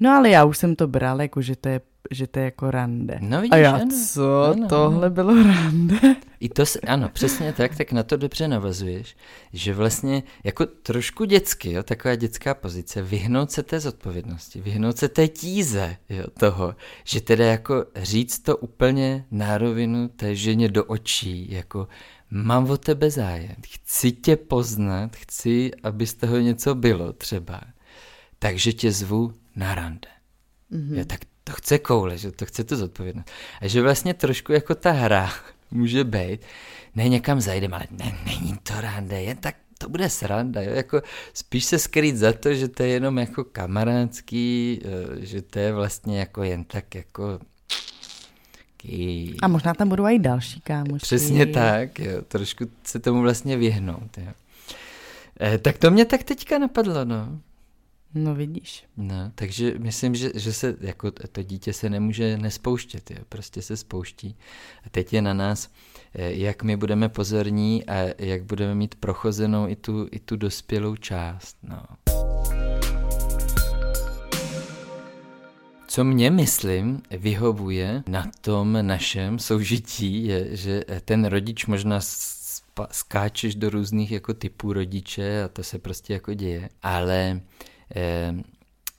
no ale já už jsem to bral, jako že to je, že to je jako rande. No vidíš, a já, ano. co, Ano, tohle ano. bylo rande? I to, se, ano, přesně tak, tak na to dobře navazuješ, že vlastně jako trošku dětsky, jo, taková dětská pozice, vyhnout se té zodpovědnosti, vyhnout se té tíze jo, toho, že teda jako říct to úplně na rovinu té ženě do očí, jako mám o tebe zájem, chci tě poznat, chci, aby z toho něco bylo třeba, takže tě zvu na rande. Mm-hmm. Jo, tak to chce koule, že to chce tu zodpovědnost. A že vlastně trošku jako ta hra může být, ne někam zajdem, ale ne, není to rande, jen tak to bude sranda, jo? Jako spíš se skrýt za to, že to je jenom jako kamarádský, eh, že to je vlastně jako jen tak jako. A možná tam budou i další kámošky. Přesně tak, jo, trošku se tomu vlastně vyhnout, jo. Eh, tak to mě tak teďka napadlo, no. No vidíš. No, takže myslím, že, že se jako to dítě se nemůže nespouštět, jo, prostě se spouští. A teď je na nás, eh, jak my budeme pozorní a jak budeme mít prochozenou i tu, i tu dospělou část. No. Co mě, myslím, vyhovuje na tom našem soužití, je, že ten rodič možná skáčeš do různých jako typů rodiče a to se prostě jako děje, ale eh,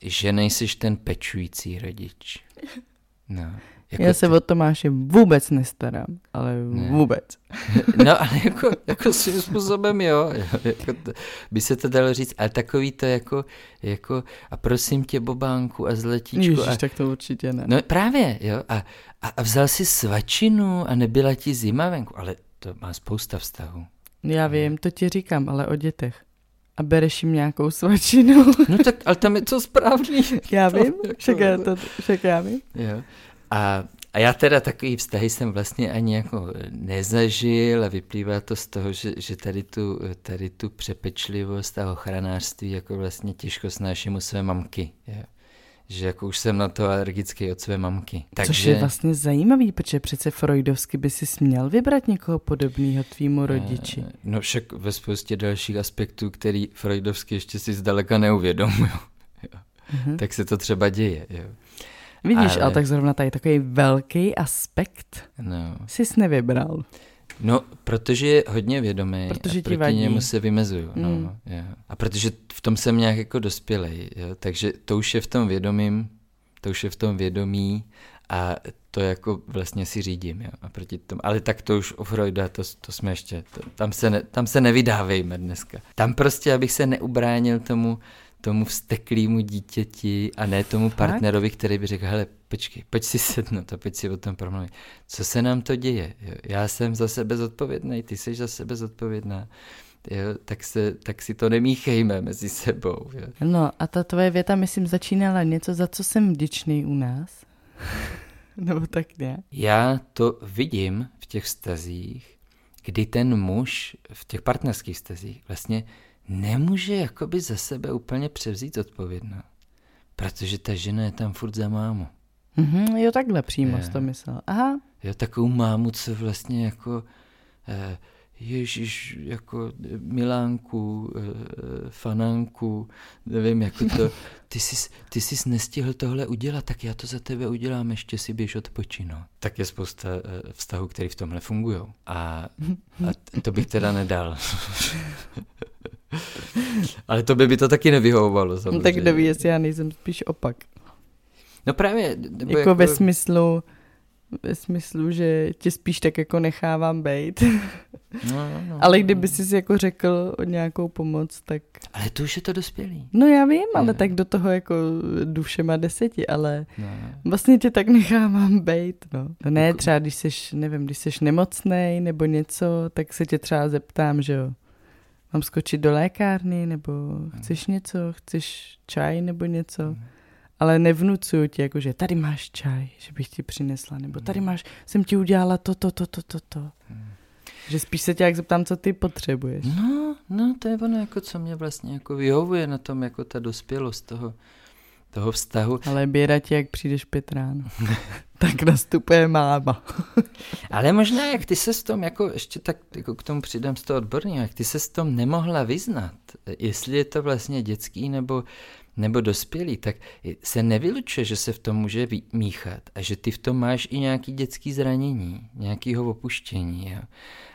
že nejsiš ten pečující rodič. No. Jako Já se o Tomáše vůbec nestarám, ale Ne. vůbec. No ale jako, jako svým způsobem jo, jo jako to, by se to dalo říct, ale takový to jako, jako a prosím tě Bobánku a zletíčku Ježiš, a, tak to určitě ne. No právě, jo, a, a, a vzal si svačinu a nebyla ti zima venku, ale to má spousta vztahů. Já vím, to ti říkám, ale o dětech. A bereš jim nějakou svačinu. No tak, ale tam je to správný. já vím, však já, to, však já vím. Jo. A, a já teda takový vztahy jsem vlastně ani jako nezažil a vyplývá to z toho, že, že tady, tu, tady tu přepečlivost a ochranářství jako vlastně těžko snáším u své mamky. Jo. Že jako už jsem na to alergický od své mamky. Takže, Což je vlastně zajímavý, protože přece freudovsky by si směl vybrat někoho podobného tvýmu rodiči. Eh, No však ve spoustě dalších aspektů, který Freudovsky ještě si zdaleka neuvědomují. Mhm. Tak se to třeba děje. Jo. Vidíš, ale... ale- ale tak zrovna tady takový velký aspekt No. jsi nevybral. No, protože je hodně vědomý Protože a ti proti vadí. němu se vymezuju. No, Mm. jo. A protože v tom jsem nějak jako dospělej, jo. takže to už je v tom vědomím, to už je v tom vědomí a to jako vlastně si řídím. Jo. A proti tomu, ale tak to už u Freuda, to, to jsme ještě, to, tam, se ne, tam se nevydávejme dneska. Tam prostě, abych se neubránil tomu, tomu vzteklýmu dítěti a ne tomu partnerovi, který by řekl, hele, počkej, pojď si sednout a pojď si o tom promluvit. Co se nám to děje? Jo? Já jsem za sebe zodpovědný, ty jsi za sebe zodpovědná. Jo? Tak, se, tak si to nemíchejme mezi sebou. Jo? No a ta tvoje věta, myslím, začínala něco, za co jsem vděčný u nás. Nebo tak nějak. Já to vidím v těch stazích, kdy ten muž v těch partnerských stazích vlastně nemůže jakoby za sebe úplně převzít odpovědnost. Protože ta žena je tam furt za mámu. Mhm, jo, takhle přímo Je. to myslel. Aha, Jo, takovou mámu, co vlastně jako eh, Ježíš, jako eh, Milánku, eh, fanánku, nevím, jako to, ty jsi, ty jsi nestihl tohle udělat, tak já to za tebe udělám, ještě si běž odpočinout. Tak je spousta eh, vztahů, které v tomhle fungují. A, a to bych teda nedal. Ale to by by to taky nevyhovovalo, no, samozřejmě. tak kdo ví, jestli já nejsem spíš opak. No právě. Nebo Jako, ve smyslu, ve smyslu, že tě spíš tak jako nechávám bejt. No, no, no. Ale kdyby jsi jako řekl o nějakou pomoc, tak... Ale to už je to dospělý. No já vím, ale Je. tak do toho jako jdu všema deseti, ale No. vlastně tě tak nechávám bejt, no. no ne, Jako- třeba když jsi, nevím, když jsi nemocnej nebo něco, tak se tě třeba zeptám, že jo. Mám skočit do lékárny, nebo chceš něco, chceš čaj nebo něco. Ale nevnucuju ti, jako, že tady máš čaj, že bych ti přinesla, nebo tady máš, jsem ti udělala to, to, to, to, to, to. Že spíš se tě jak zeptám, co ty potřebuješ. No, no, to je ono, jako co mě vlastně jako vyhovuje na tom, jako ta dospělost toho, toho vztahu. Ale běda ti, jak přijdeš pět ráno. tak nastupuje máma. Ale možná, jak ty se s tom, jako ještě tak jako k tomu přidám z toho odborného, jak ty se s tom nemohla vyznat, jestli je to vlastně dětský nebo, nebo dospělý, tak se nevylučuje, že se v tom může míchat a že ty v tom máš i nějaký dětský zranění, nějakýho opuštění. Jo?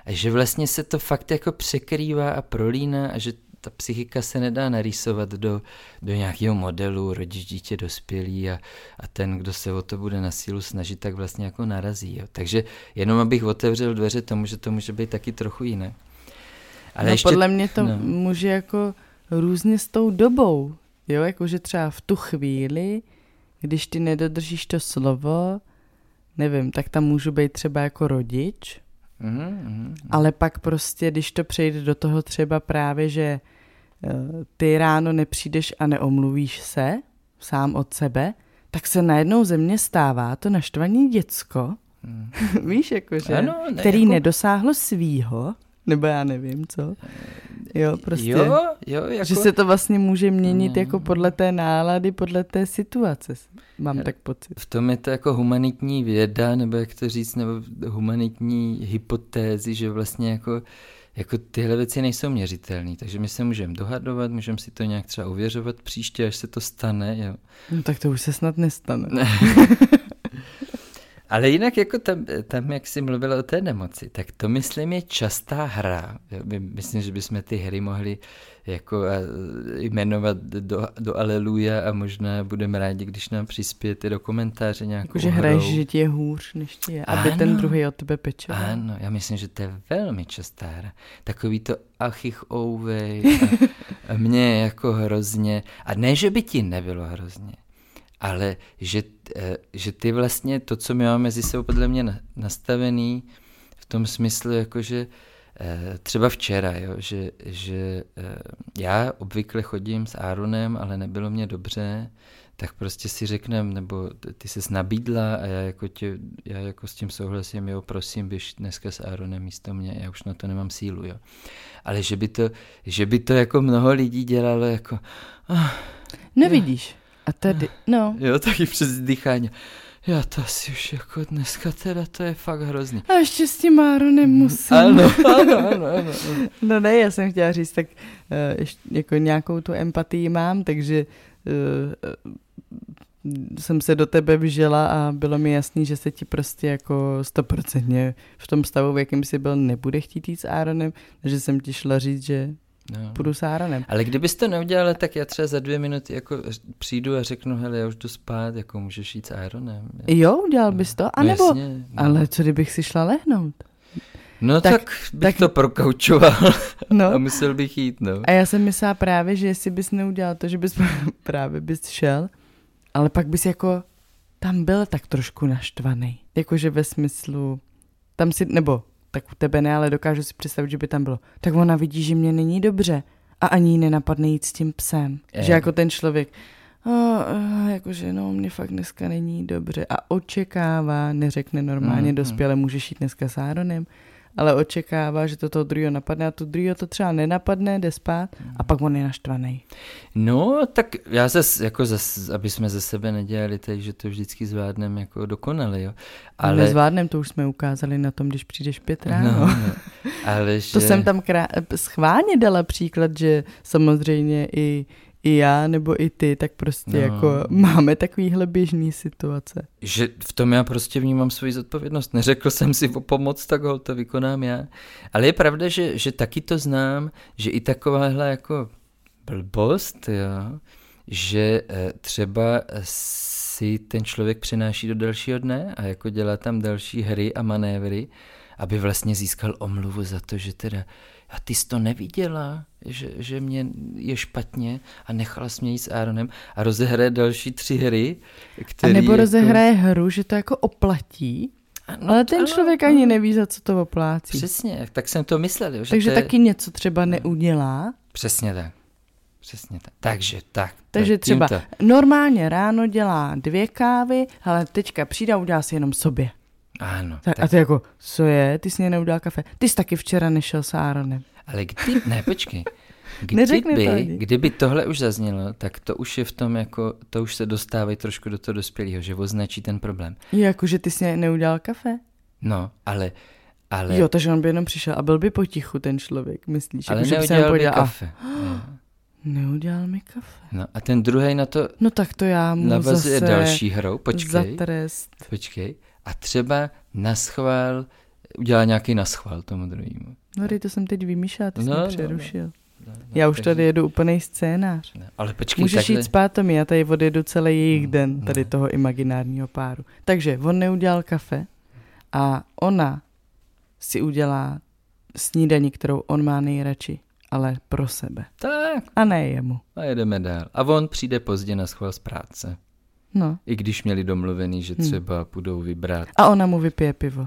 A že vlastně se to fakt jako překrývá a prolíná a že ta psychika se nedá narýsovat do, do nějakého modelu rodič, dítě, dospělý a, a ten, kdo se o to bude na sílu snažit, tak vlastně jako narazí. Jo. Takže jenom abych otevřel dveře tomu, že to může být taky trochu jiné. Ale no, ještě, podle mě to no. může jako různě s tou dobou. Jo, jakože třeba v tu chvíli, když ty nedodržíš to slovo, nevím, tak tam můžu být třeba jako rodič, Mm-hmm. Ale pak prostě, když to přejde do toho třeba právě, že ty ráno nepřijdeš a neomluvíš se sám od sebe, tak se najednou ze mě stává to naštvaný děcko, mm. víš, jakože, ano, ne, který jako... nedosáhlo svýho, nebo já nevím, co. Jo, prostě. Jo, jo, jako... Že se to vlastně může měnit mm. jako podle té nálady, podle té situace, mám tak pocit. V tom je to jako humanitní věda, nebo jak to říct, nebo humanitní hypotézy, že vlastně jako jako tyhle věci nejsou měřitelné, takže my se můžeme dohadovat, můžeme si to nějak třeba uvěřovat příště, až se to stane. Jo. No tak to už se snad nestane. Ale jinak jako tam, tam, jak jsi mluvila o té nemoci, tak to myslím je častá hra. Myslím, že bychom ty hry mohli jako jmenovat do, do Aleluja a možná budeme rádi, když nám přispějete do komentáře nějakou Jakože hraješ, že ti je hůř, než ti je, aby ano, ten druhý od tebe pečoval. Ano, já myslím, že to je velmi častá hra. Takový to achich ouvej a, a mě jako hrozně. A ne, že by ti nebylo hrozně, ale že, eh, že ty vlastně to, co my máme mezi sebou podle mě nastavený v tom smyslu, jakože eh, třeba včera, jo, že, že eh, já obvykle chodím s Aaronem, ale nebylo mě dobře, tak prostě si řekneme, nebo ty se nabídla a já jako, tě, já jako s tím souhlasím, jo, prosím, běž dneska s Aaronem místo mě, já už na to nemám sílu, jo. Ale že by to, že by to jako mnoho lidí dělalo jako... Oh, Nevidíš. A tady, no. Jo, taky přes dýchání. Já to asi už jako dneska teda to je fakt hrozný. A ještě s tím Áronem musím. Ano, ano, ano, ano. no ne, já jsem chtěla říct, tak uh, ještě jako nějakou tu empatii mám, takže uh, jsem se do tebe vžila a bylo mi jasný, že se ti prostě jako stoprocentně v tom stavu, v jakém jsi byl, nebude chtít jít s Aaronem, takže jsem ti šla říct, že No. Půjdu s Aaronem. Ale kdybys to neudělal, tak já třeba za dvě minuty jako přijdu a řeknu, hele, já už jdu spát, jako můžeš jít s Aaronem. Jo, udělal bys to? A nebo, Jasně, no. ale co kdybych si šla lehnout? No tak, tak bych tak... to prokaučoval no. a musel bych jít, no. A já jsem myslela právě, že jestli bys neudělal to, že bys právě bys šel, ale pak bys jako tam byl tak trošku naštvaný. Jakože ve smyslu, tam si, nebo tak u tebe ne, ale dokážu si představit, že by tam bylo. Tak ona vidí, že mě není dobře a ani jí nenapadne jít s tím psem. Je. Že jako ten člověk, a, a, jakože no, mě fakt dneska není dobře a očekává, neřekne normálně mm, dospěle, můžeš jít dneska s Áronem, ale očekává, že to toho druhého napadne a to druhého to třeba nenapadne, jde spát a pak on je naštvaný. No, tak já zase, jako zase, aby jsme ze sebe nedělali teď, že to vždycky zvládneme jako dokonale, jo. Ale... Nezvládnem, to už jsme ukázali na tom, když přijdeš pět ráno. No, no. Ale že... To jsem tam krá... schválně dala příklad, že samozřejmě i i já nebo i ty, tak prostě no. jako máme takovýhle běžný situace. Že v tom já prostě vnímám svoji zodpovědnost. Neřekl jsem si o pomoc, tak ho to vykonám já. Ale je pravda, že, že taky to znám, že i takováhle jako blbost, jo, že eh, třeba si ten člověk přenáší do dalšího dne a jako dělá tam další hry a manévry, aby vlastně získal omluvu za to, že teda a ty jsi to neviděla, že, že mě je špatně a nechala jsi mě jít s Aaronem a rozehraje další tři hry. Který a nebo jako... rozehraje hru, že to jako oplatí, ano, ale ten ano, člověk ano. ani neví, za co to oplácí. Přesně, tak jsem to myslel. Že Takže to je... taky něco třeba neudělá. Přesně tak. Přesně tak. Takže tak. Takže tak, třeba tímto. normálně ráno dělá dvě kávy, ale teďka přijde a udělá si jenom sobě. Ano. Tak, tak. A ty jako, co je, ty jsi mě neudělal kafe. Ty jsi taky včera nešel s Aaronem. Ale ty, ne, počkej. Neřekne to Kdyby, kdyby tohle už zaznělo, tak to už je v tom jako, to už se dostávají trošku do toho dospělého, že označí ten problém. Jako, že ty jsi neudělal kafe? No, ale, ale, Jo, takže on by jenom přišel a byl by potichu ten člověk, myslíš? ale jako, by neudělal by a kafe. Jo. neudělal mi kafe. No a ten druhý na to No tak to já mu navazuje zase další hrou. Počkej, za trest. počkej. A třeba naschvál, udělá nějaký naschvál tomu druhému. No, to jsem teď vymýšlela, ty jsi No, mě no, přerušil. No, no, Já už takže- tady jedu úplný scénář. Ne, ale počkej, Můžeš takhle, jít spát, Tomi, já tady odjedu celý jejich Hmm, den, tady ne. toho imaginárního páru. Takže on neudělal kafe a ona si udělá snídaní, kterou on má nejradši, ale pro sebe. tak A ne jemu. a jedeme dál. A on přijde pozdě na schvál z práce. No. I když měli domluvený, že Hmm. třeba půjdou vybrat. A ona mu vypije pivo.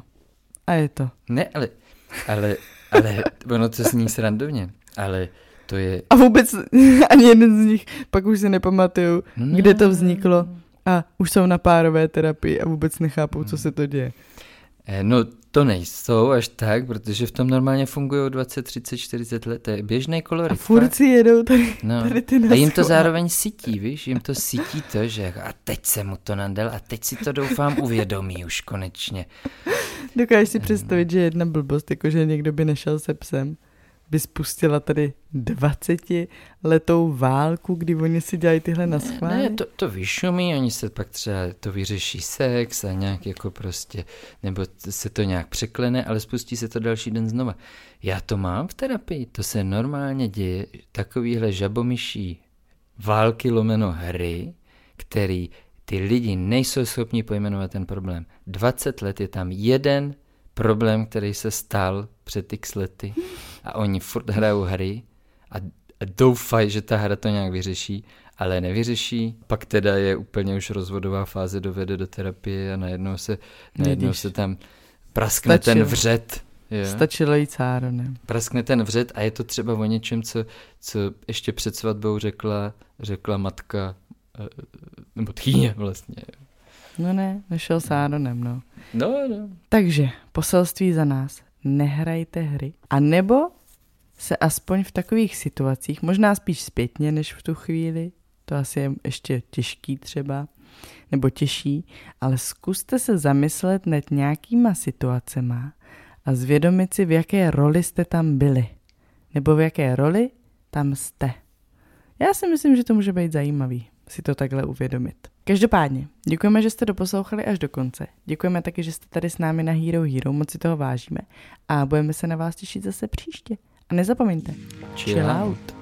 A je to. Ne, ale, ale, ale ono to zní srandovně, ale to je... A vůbec ani jeden z nich, pak už si nepamatuju, No, kde to vzniklo. A už jsou na párové terapii a vůbec nechápou, co se to děje. Eh, No to nejsou až tak, protože v tom normálně fungují 20, 30, 40 let, to je běžný A kolorit. furt si jedou tady, No. tady ty A jim to zároveň sítí, víš, jim to sítí to, že jako, a teď se mu to nadal a teď si to doufám uvědomí už konečně. Dokážeš si představit, že jedna blbost, jakože někdo by nešel se psem, by spustila tady 20 letou válku, kdy oni si dělají tyhle Ne, naschvály? ne to, to vyšumí, oni se pak třeba to vyřeší sex a nějak jako prostě, nebo se to nějak překlene, ale spustí se to další den znova. Já to mám v terapii, to se normálně děje, takovýhle žabomyší války lomeno hry, který ty lidi nejsou schopni pojmenovat ten problém. 20 let je tam jeden problém, který se stal před x lety a oni furt hrajou hry a, doufají, že ta hra to nějak vyřeší, ale nevyřeší. Pak teda je úplně už rozvodová fáze, dovede do terapie a najednou se, najednou se tam praskne ten Stačilo. vřet. Jo? Stačilo jít cáronem. praskne ten vřet a je to třeba o něčem, co, co ještě před svatbou řekla, řekla matka, eh, nebo tchýně vlastně. No ne, nešel sáronem, no. No, no. Takže poselství za nás. Nehrajte hry. A nebo se aspoň v takových situacích, možná spíš zpětně než v tu chvíli, to asi je ještě těžký třeba, nebo těžší, ale zkuste se zamyslet nad nějakýma situacema a zvědomit si, v jaké roli jste tam byli. Nebo v jaké roli tam jste. Já si myslím, že to může být zajímavý si to takhle uvědomit. Každopádně, děkujeme, že jste doposlouchali až do konce. Děkujeme taky, že jste tady s námi na Hero Hero, moc si toho vážíme a budeme se na vás těšit zase příště. A nezapomeňte, chill out.